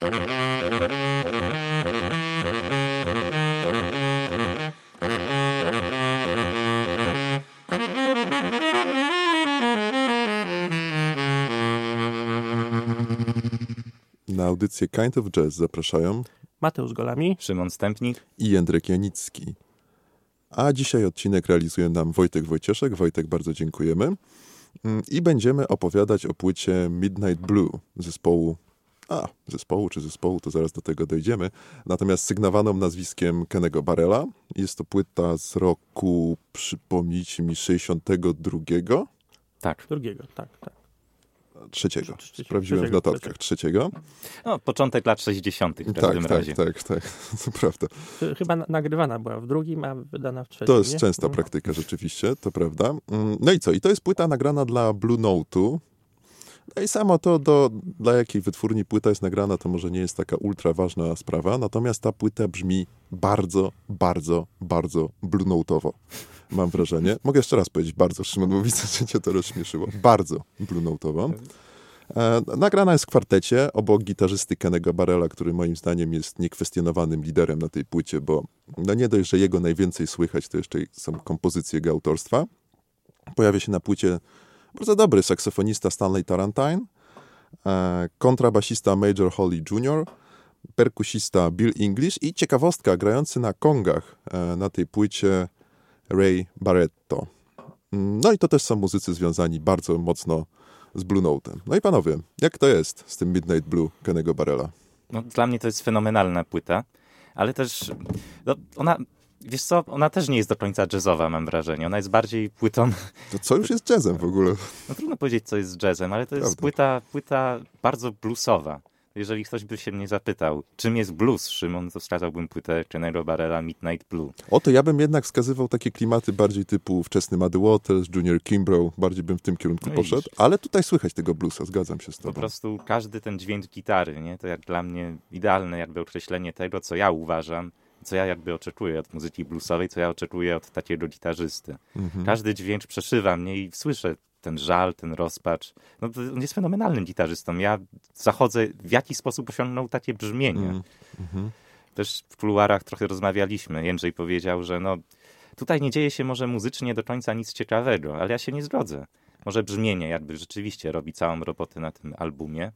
Na audycję Kind of Jazz zapraszają Mateusz Golami. Szymon Stępnik. i Jędrek Janicki. A dzisiaj odcinek realizuje nam Wojtek Wojcieszek. Wojtek, bardzo dziękujemy. Mm, I będziemy opowiadać o płycie Midnight Blue zespołu, a zespołu czy zespołu, to zaraz do tego dojdziemy, natomiast sygnowaną nazwiskiem Kennego Barrella. Jest to płyta z roku, przypomnijcie mi, 62? Tak. Drugiego, tak, tak. Trzeciego. Trzeciego, Sprawdziłem w trzeciego, notatkach. Trzeciego. No, początek lat 60. w każdym Tak, razie. tak, tak, tak. To prawda. Ch- Chyba na- nagrywana była w drugim, a wydana w trzecim. To jest nie? częsta Mhm. praktyka rzeczywiście, to prawda. Mm, No i co? I to jest płyta nagrana dla Blue Note'u. No i samo to, do, dla jakiej wytwórni płyta jest nagrana, to może nie jest taka ultra ważna sprawa, natomiast ta płyta brzmi bardzo, bardzo, bardzo Blue Note'owo. Mam wrażenie. Mogę jeszcze raz powiedzieć bardzo, Szymon, bo widzę, że cię to rozśmieszyło. Bardzo Blue Note'owo. E, nagrana jest w kwartecie obok gitarzysty Kennego Barrella, który moim zdaniem jest niekwestionowanym liderem na tej płycie, bo no nie dość, że jego najwięcej słychać, to jeszcze są kompozycje jego autorstwa. Pojawia się na płycie bardzo dobry saksofonista Stanley Tarantine, e, kontrabasista Major Holly Jr., perkusista Bill English i ciekawostka, grający na kongach e, na tej płycie Ray Barretto. No i to też są muzycy związani bardzo mocno z Blue Note'em. No i panowie, jak to jest z tym Midnight Blue Kennego Barrella? No, dla mnie to jest fenomenalna płyta, ale też no, ona, wiesz co, ona też nie jest do końca jazzowa, mam wrażenie. Ona jest bardziej płytą, To co już jest jazzem w ogóle? no trudno powiedzieć, co jest jazzem, ale to jest Prawda. płyta, płyta bardzo bluesowa. Jeżeli ktoś by się mnie zapytał, czym jest blues, Szymon, to wskazałbym płytę Kennego Barrella Midnight Blue. O, to ja bym jednak wskazywał takie klimaty bardziej typu wczesny Muddy Waters, Junior Kimbrough, bardziej bym w tym kierunku No poszedł, widzisz. ale tutaj słychać tego bluesa, zgadzam się z Po tobą. prostu każdy ten dźwięk gitary, nie? To jak dla mnie idealne jakby określenie tego, co ja uważam, co ja jakby oczekuję od muzyki bluesowej, co ja oczekuję od takiego gitarzysty. Mhm. Każdy dźwięk przeszywa mnie i słyszę ten żal, ten rozpacz. No, on jest fenomenalnym gitarzystą. Ja zachodzę, w jaki sposób osiągnął takie brzmienie. Mm, mhm. Też w kuluarach trochę rozmawialiśmy. Jędrzej powiedział, że no, tutaj nie dzieje się może muzycznie do końca nic ciekawego, ale ja się nie zgodzę. Może brzmienie jakby rzeczywiście robi całą robotę na tym albumie,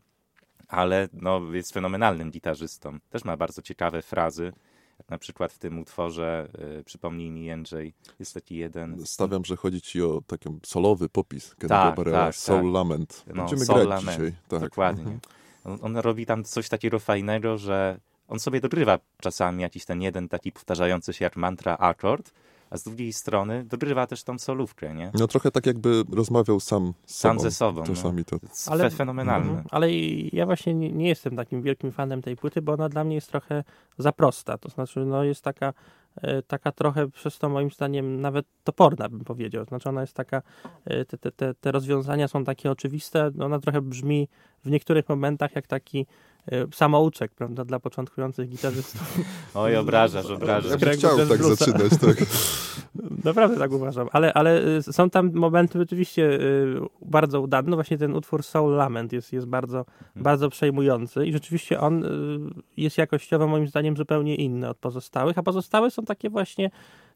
ale no, jest fenomenalnym gitarzystą. Też ma bardzo ciekawe frazy. Jak na przykład w tym utworze, y, przypomnij mi Jędrzej, jest taki jeden... Stawiam, że chodzi ci o taki solowy popis Kennego Tak, Barrella, tak, Soul tak. Lament. No, Będziemy Soul grać Lament. dzisiaj. Tak. Dokładnie. On, on robi tam coś takiego fajnego, że on sobie dogrywa czasami jakiś ten jeden taki powtarzający się jak mantra akord, a z drugiej strony dogrywa też tą solówkę, nie? No trochę tak jakby rozmawiał sam z Sam sobą. ze sobą. Czasami to... No. Jest Ale- fe- fenomenalne. Mhm. Ale ja właśnie nie, nie jestem takim wielkim fanem tej płyty, bo ona dla mnie jest trochę za prosta. To znaczy, no jest taka, e, taka trochę przez to moim zdaniem nawet toporna, bym powiedział. Znaczy, ona jest taka, e, te, te, te, rozwiązania są takie oczywiste. Ona trochę brzmi w niektórych momentach jak taki samouczek, prawda, dla początkujących gitarzystów. Oj, obrażasz, Ja obrażasz. bym Grego chciał Jazz tak Bluesa. zaczynać, tak. Naprawdę tak uważam, ale, ale y, są tam momenty rzeczywiście y, bardzo udane. No właśnie ten utwór Soul Lament jest, jest bardzo, bardzo przejmujący i rzeczywiście on y, jest jakościowo moim zdaniem zupełnie inny od pozostałych, a pozostałe są takie właśnie,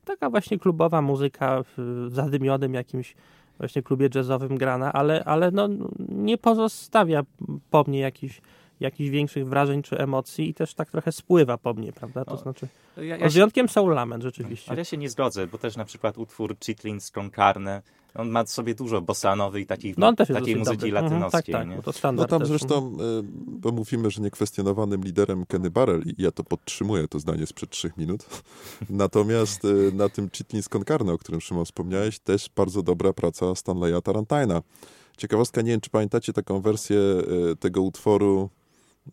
taka właśnie klubowa muzyka w zadymionym jakimś właśnie klubie jazzowym grana, ale, ale no, nie pozostawia po mnie jakichś jakichś większych wrażeń czy emocji i też tak trochę spływa po mnie, prawda? To No, znaczy, Ja, ja z się, wyjątkiem Soul Lament rzeczywiście. ale ja się nie zgodzę, bo też na przykład utwór Chitlins con Carne, on ma sobie dużo bossanowej, takiej, No takiej muzyki dobry. Mhm, latynoskiej, Tak, tak, nie? bo to No tam też. zresztą, y, bo mówimy, że niekwestionowanym liderem Kenny Barrel i ja to podtrzymuję, to zdanie sprzed trzech minut. Natomiast y, na tym Chitlins Con Carne, o którym Szymon wspomniałeś, też bardzo dobra praca Stanleya Tarantina. Ciekawostka, nie wiem, czy pamiętacie taką wersję y, tego utworu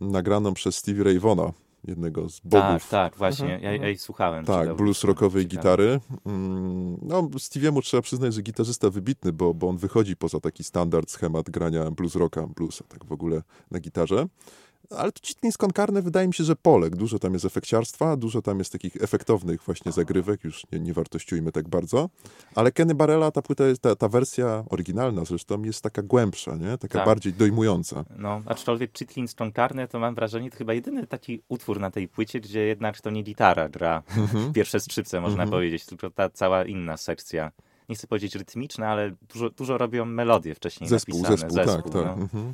nagraną przez Stevie Ray Vaughna, jednego z bogów Tak, tak, właśnie. Mhm, Ja, mhm. ja jej słuchałem. Tak, Ciekawe. blues rockowej gitary. Mm, No, Stevie'emu trzeba przyznać, że gitarzysta wybitny, bo, bo on wychodzi poza taki standard, schemat grania blues rocka, bluesa, tak w ogóle na gitarze. Ale to Chitlins Konkarne wydaje mi się, że Polek. Dużo tam jest efekciarstwa, dużo tam jest takich efektownych właśnie zagrywek, już nie, nie wartościujmy tak bardzo. Ale Kenny Barella, ta płyta, jest, ta, ta wersja oryginalna zresztą jest taka głębsza, nie? Taka Tak. bardziej dojmująca. No, aczkolwiek Chitlin Stronkarny to mam wrażenie, to chyba jedyny taki utwór na tej płycie, gdzie jednak to nie gitara gra Mhm. pierwsze skrzypce, można powiedzieć, tylko ta cała inna sekcja. Nie chcę powiedzieć rytmiczna, ale dużo, dużo robią melodie wcześniej Zespół, napisane. zespół, tak, tak. no. Mhm.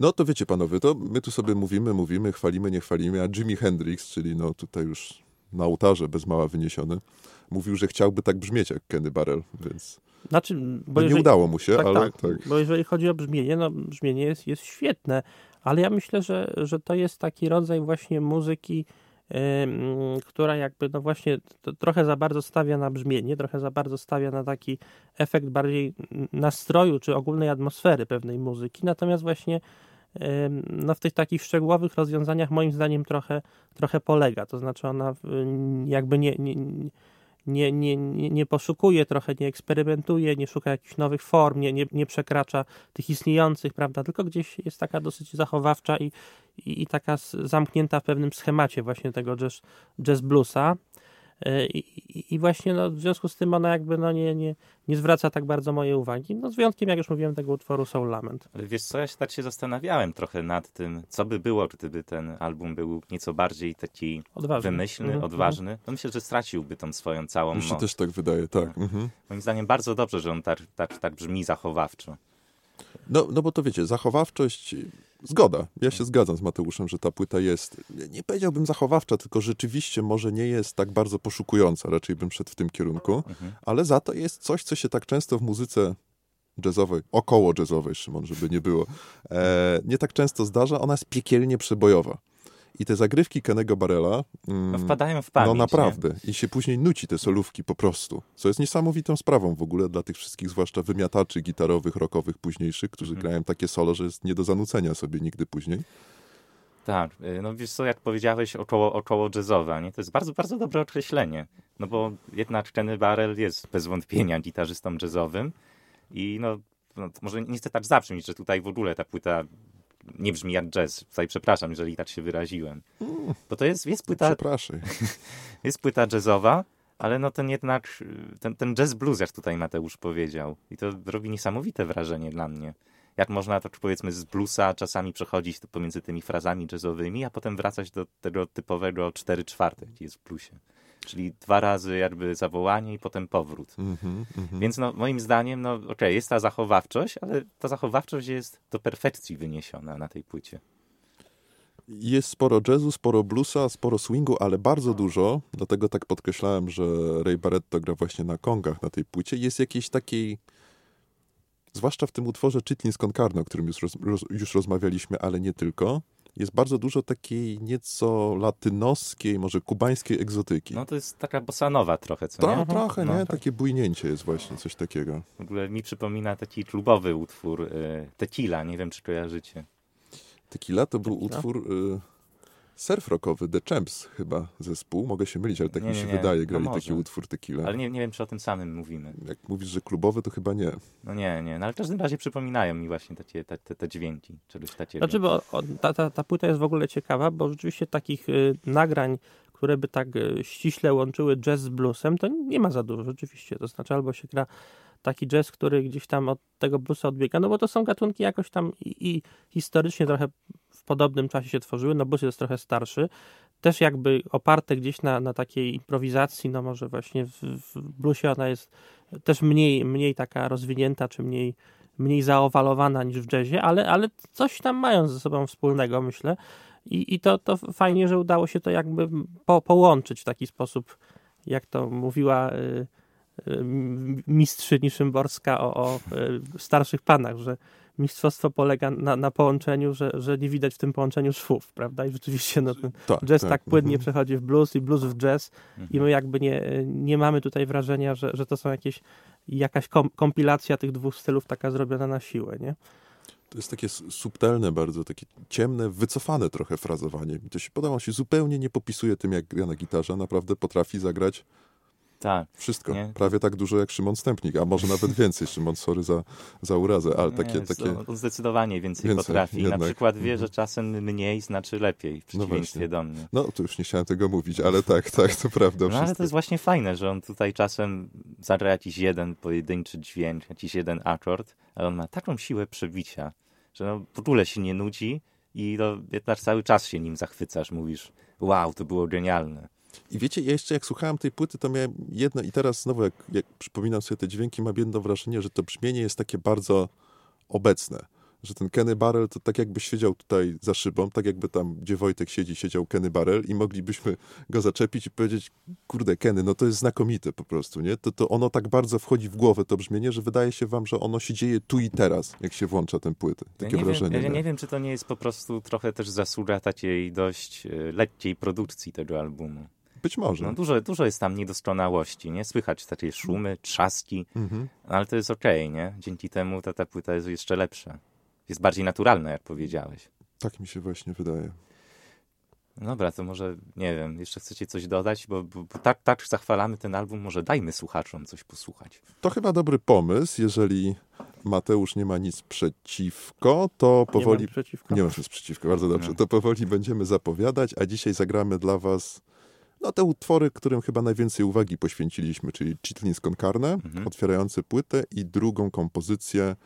No to wiecie panowie, to my tu sobie mówimy, mówimy, chwalimy, nie chwalimy, a Jimi Hendrix, czyli no tutaj już na ołtarze bez mała wyniesiony, mówił, że chciałby tak brzmieć jak Kenny Barrel, więc Znaczy, bo no, nie jeżeli, udało mu się, tak, ale tak, tak. bo jeżeli chodzi o brzmienie, no brzmienie jest, jest świetne, ale ja myślę, że, że to jest taki rodzaj właśnie muzyki, która jakby no właśnie trochę za bardzo stawia na brzmienie, trochę za bardzo stawia na taki efekt bardziej nastroju czy ogólnej atmosfery pewnej muzyki, natomiast właśnie no w tych takich szczegółowych rozwiązaniach moim zdaniem trochę, trochę polega, to znaczy ona jakby nie, nie, nie, nie, nie, poszukuje trochę, nie eksperymentuje, nie szuka jakichś nowych form, nie, nie, nie przekracza tych istniejących, prawda, tylko gdzieś jest taka dosyć zachowawcza i, i, i taka zamknięta w pewnym schemacie właśnie tego jazz, jazz bluesa. E, I, i, I właśnie no, w związku z tym ona jakby no, nie, nie, nie zwraca tak bardzo mojej uwagi. No, z wyjątkiem, jak już mówiłem, tego utworu Soul Lament. Ale wiesz co, ja się tak się zastanawiałem trochę nad tym, co by było, gdyby ten album był nieco bardziej taki Odważny. wymyślny, Mhm, odważny. No myślę, że straciłby tą swoją całą Mi się moc. też tak wydaje, tak. Mhm. Moim zdaniem bardzo dobrze, że on tak, tak, tak brzmi zachowawczo. No, no bo to wiecie, zachowawczość, zgoda. Ja się zgadzam z Mateuszem, że ta płyta jest, nie- powiedziałbym zachowawcza, tylko rzeczywiście może nie jest tak bardzo poszukująca, raczej bym szedł w tym kierunku, Mhm. ale za to jest coś, co się tak często w muzyce jazzowej, około jazzowej, Szymon, żeby nie było, e, nie tak często zdarza, ona jest piekielnie przebojowa. I te zagrywki Kennego Barrela... mm, wpadają w pamięć. no nie? naprawdę. I się później nuci te solówki po prostu. Co jest niesamowitą sprawą w ogóle dla tych wszystkich, zwłaszcza wymiataczy gitarowych, rockowych późniejszych, którzy Mhm. grają takie solo, że jest nie do zanucenia sobie nigdy później. Tak, y, no wiesz co, jak powiedziałeś, około, około jazzowe, nie? To jest bardzo, bardzo dobre określenie. No bo jednak Kenny Barrell jest bez wątpienia gitarzystą jazzowym i no, no może nie chcę tak zabrzmieć, że tutaj w ogóle ta płyta nie brzmi jak jazz. Tutaj przepraszam, jeżeli tak się wyraziłem. Bo to jest, jest płyta, Przepraszaj. jest płyta jazzowa, ale no ten jednak, ten, ten jazz blues, jak tutaj Mateusz powiedział. I to robi niesamowite wrażenie dla mnie. Jak można to powiedzmy z bluesa czasami przechodzić pomiędzy tymi frazami jazzowymi, a potem wracać do tego typowego 4 czwarte, gdzie jest w bluesie. Czyli dwa razy jakby zawołanie i potem powrót. Mhm, mhm. Więc no, moim zdaniem, no okej, jest ta zachowawczość, ale ta zachowawczość jest do perfekcji wyniesiona na tej płycie. Jest sporo jazzu, sporo bluesa, sporo swingu, ale bardzo dużo, dlatego tak podkreślałem, że Ray Barretto gra właśnie na kongach na tej płycie, jest jakiejś takiej, zwłaszcza w tym utworze Chitlin z Concarne, o którym już, roz, roz, już rozmawialiśmy, ale nie tylko, jest bardzo dużo takiej nieco latynoskiej, może kubańskiej egzotyki. No to jest taka bosanowa trochę, co To, nie? trochę, No, nie? tak. Takie bujnięcie jest właśnie, coś takiego. W ogóle mi przypomina taki klubowy utwór y, Tequila, nie wiem czy kojarzycie. Tequila to był Tequila? utwór y, surf rockowy, The Champs chyba zespół. Mogę się mylić, ale tak Nie, mi się nie. wydaje, No grali może. taki utwór Tequila. Ale nie, nie wiem czy o tym samym mówimy. Jak mówisz, że klubowy, to chyba nie. No nie, nie, no ale w każdym razie przypominają mi właśnie takie, te, te, te dźwięki, czegoś takiego. Znaczy, bo o, ta, ta, ta płyta jest w ogóle ciekawa, bo rzeczywiście takich y, nagrań, które by tak y, ściśle łączyły jazz z bluesem, to nie ma za dużo rzeczywiście. To znaczy, albo się gra taki jazz, który gdzieś tam od tego bluesa odbiega, no bo to są gatunki jakoś tam i, i historycznie trochę w podobnym czasie się tworzyły, no blues jest trochę starszy, też jakby oparte gdzieś na, na takiej improwizacji, no może właśnie w, w bluesie ona jest też mniej, mniej taka rozwinięta, czy mniej, mniej zaowalowana niż w jazzie, ale, ale coś tam mają ze sobą wspólnego, myślę. I, i to, to fajnie, że udało się to jakby po, połączyć w taki sposób, jak to mówiła y, y, mistrzyni Szymborska o, o y, starszych panach, że mistrzostwo polega na, na połączeniu, że, że nie widać w tym połączeniu szwów, prawda? I rzeczywiście no, ten Tak, jazz tak, płynnie mhm. przechodzi w blues i blues w jazz i Mhm. my jakby nie, nie mamy tutaj wrażenia, że, że to są jakieś jakaś kom, kompilacja tych dwóch stylów taka zrobiona na siłę, nie? To jest takie subtelne bardzo, takie ciemne, wycofane trochę frazowanie. Mi to się podoba, on się zupełnie nie popisuje tym, jak gra na gitarze. Naprawdę potrafi zagrać Tak. Wszystko. Nie? Prawie tak dużo jak Szymon Stępnik, a może nawet więcej. Szymon, sorry za, za urazę, ale takie... Nie, takie... On zdecydowanie więcej, Więcej, potrafi. jednak. Na przykład wie, Mhm. że czasem mniej znaczy lepiej, w No przeciwieństwie właśnie. do mnie. No, to już nie chciałem tego mówić, ale tak, tak, to prawda. No ale to jest właśnie fajne, że on tutaj czasem zagra jakiś jeden pojedynczy dźwięk, jakiś jeden akord, ale on ma taką siłę przebicia, że no, w ogóle się nie nudzi i no, jednak cały czas się nim zachwycasz, mówisz wow, to było genialne. I wiecie, ja jeszcze jak słuchałem tej płyty, to miałem jedno, i teraz znowu jak, jak przypominam sobie te dźwięki, mam jedno wrażenie, że to brzmienie jest takie bardzo obecne. Że ten Kenny Barrel to tak jakby siedział tutaj za szybą, tak jakby tam, gdzie Wojtek siedzi, siedział Kenny Barrel i moglibyśmy go zaczepić i powiedzieć, kurde Kenny, no to jest znakomite po prostu, nie? To, to ono tak bardzo wchodzi w głowę, to brzmienie, że wydaje się wam, że ono się dzieje tu i teraz, jak się włącza tę płytę. Ja Takie nie, wrażenie. wiem, ja nie? wiem, czy to nie jest po prostu trochę też zasługa takiej dość e, lekkiej produkcji tego albumu. Być może. No, dużo, dużo jest tam niedoskonałości, nie? Słychać takie szumy, trzaski, Mhm. ale to jest okej, nie? Dzięki temu ta, ta płyta jest jeszcze lepsza. Jest bardziej naturalna, jak powiedziałeś. Tak mi się właśnie wydaje. Dobra, to może, nie wiem, jeszcze chcecie coś dodać, bo, bo, bo tak, tak zachwalamy ten album, może dajmy słuchaczom coś posłuchać. To chyba dobry pomysł, jeżeli Mateusz nie ma nic przeciwko, to Nie powoli... mam przeciwko. Nie masz nic przeciwko, bardzo dobrze. No. To powoli będziemy zapowiadać, a dzisiaj zagramy dla was no, te utwory, którym chyba najwięcej uwagi poświęciliśmy, czyli Chitlins con Carne, Mhm. otwierający płytę i drugą kompozycję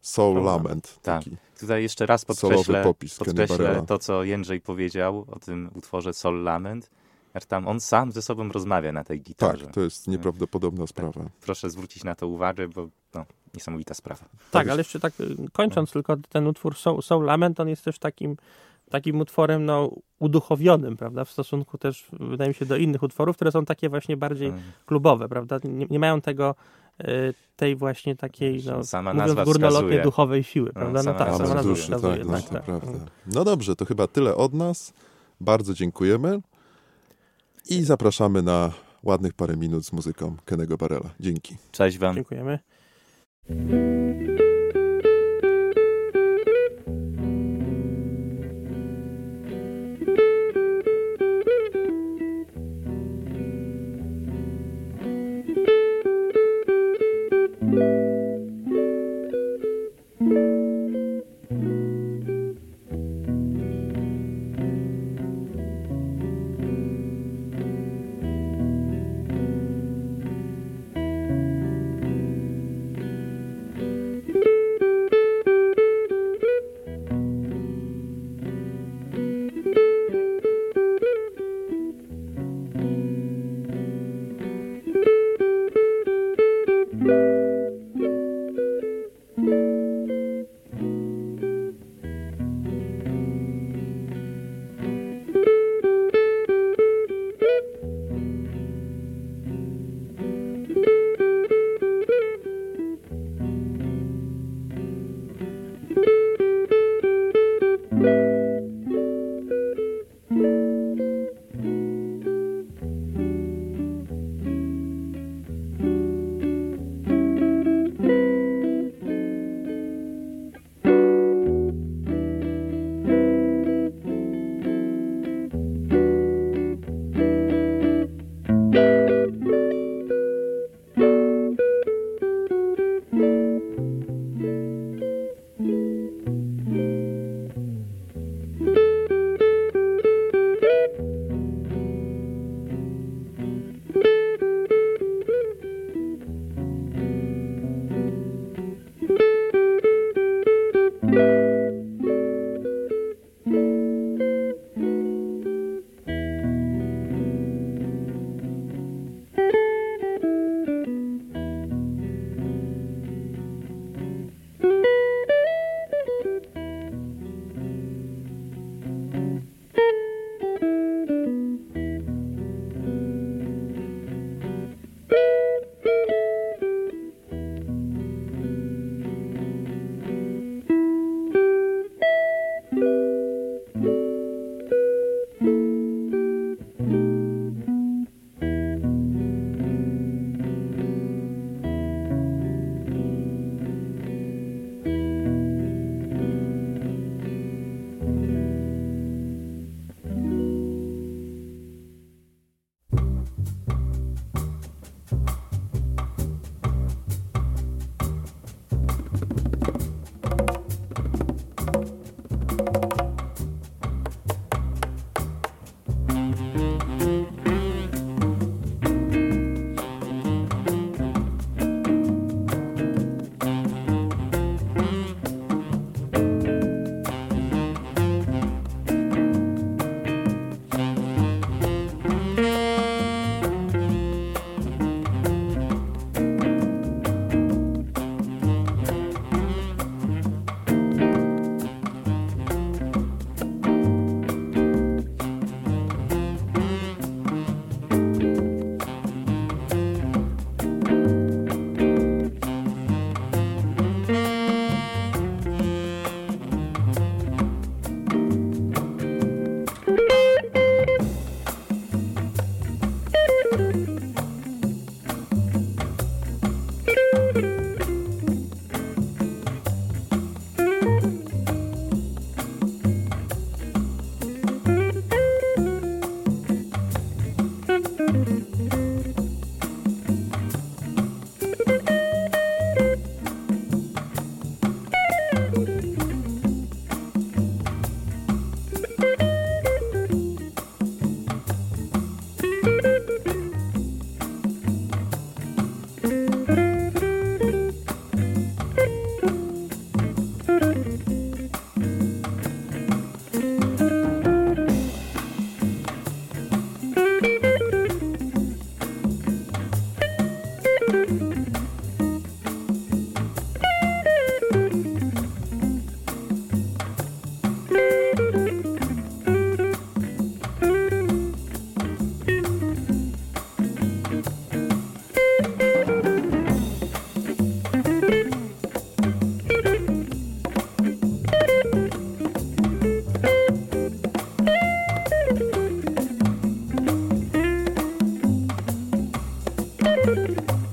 Soul Soul Lament. Tak. Taki. Tutaj jeszcze raz podkreślę, podkreślę to, co Jędrzej powiedział o tym utworze Sol Lament, jak tam on sam ze sobą rozmawia na tej gitarze. Tak, to jest nieprawdopodobna sprawa. Proszę zwrócić na to uwagę, bo no, niesamowita sprawa. Tak, ale jeszcze tak y, kończąc tylko ten utwór Soul, Soul Lament, on jest też takim, takim utworem no, uduchowionym, prawda, w stosunku też, wydaje mi się, do innych utworów, które są takie właśnie bardziej Mm. klubowe, prawda, nie, nie mają tego, y, tej właśnie takiej, no, Sama mówiąc górnolotnie, wskazuje. duchowej siły, No, prawda, no, sama tak, nazwa sama nazwa duszy, wskazuje, tak, no, tak, to tak. prawda. No dobrze, to chyba tyle od nas. Bardzo dziękujemy i zapraszamy na ładnych parę minut z muzyką Kennego Barela. Dzięki. Cześć wam. Dziękujemy. Música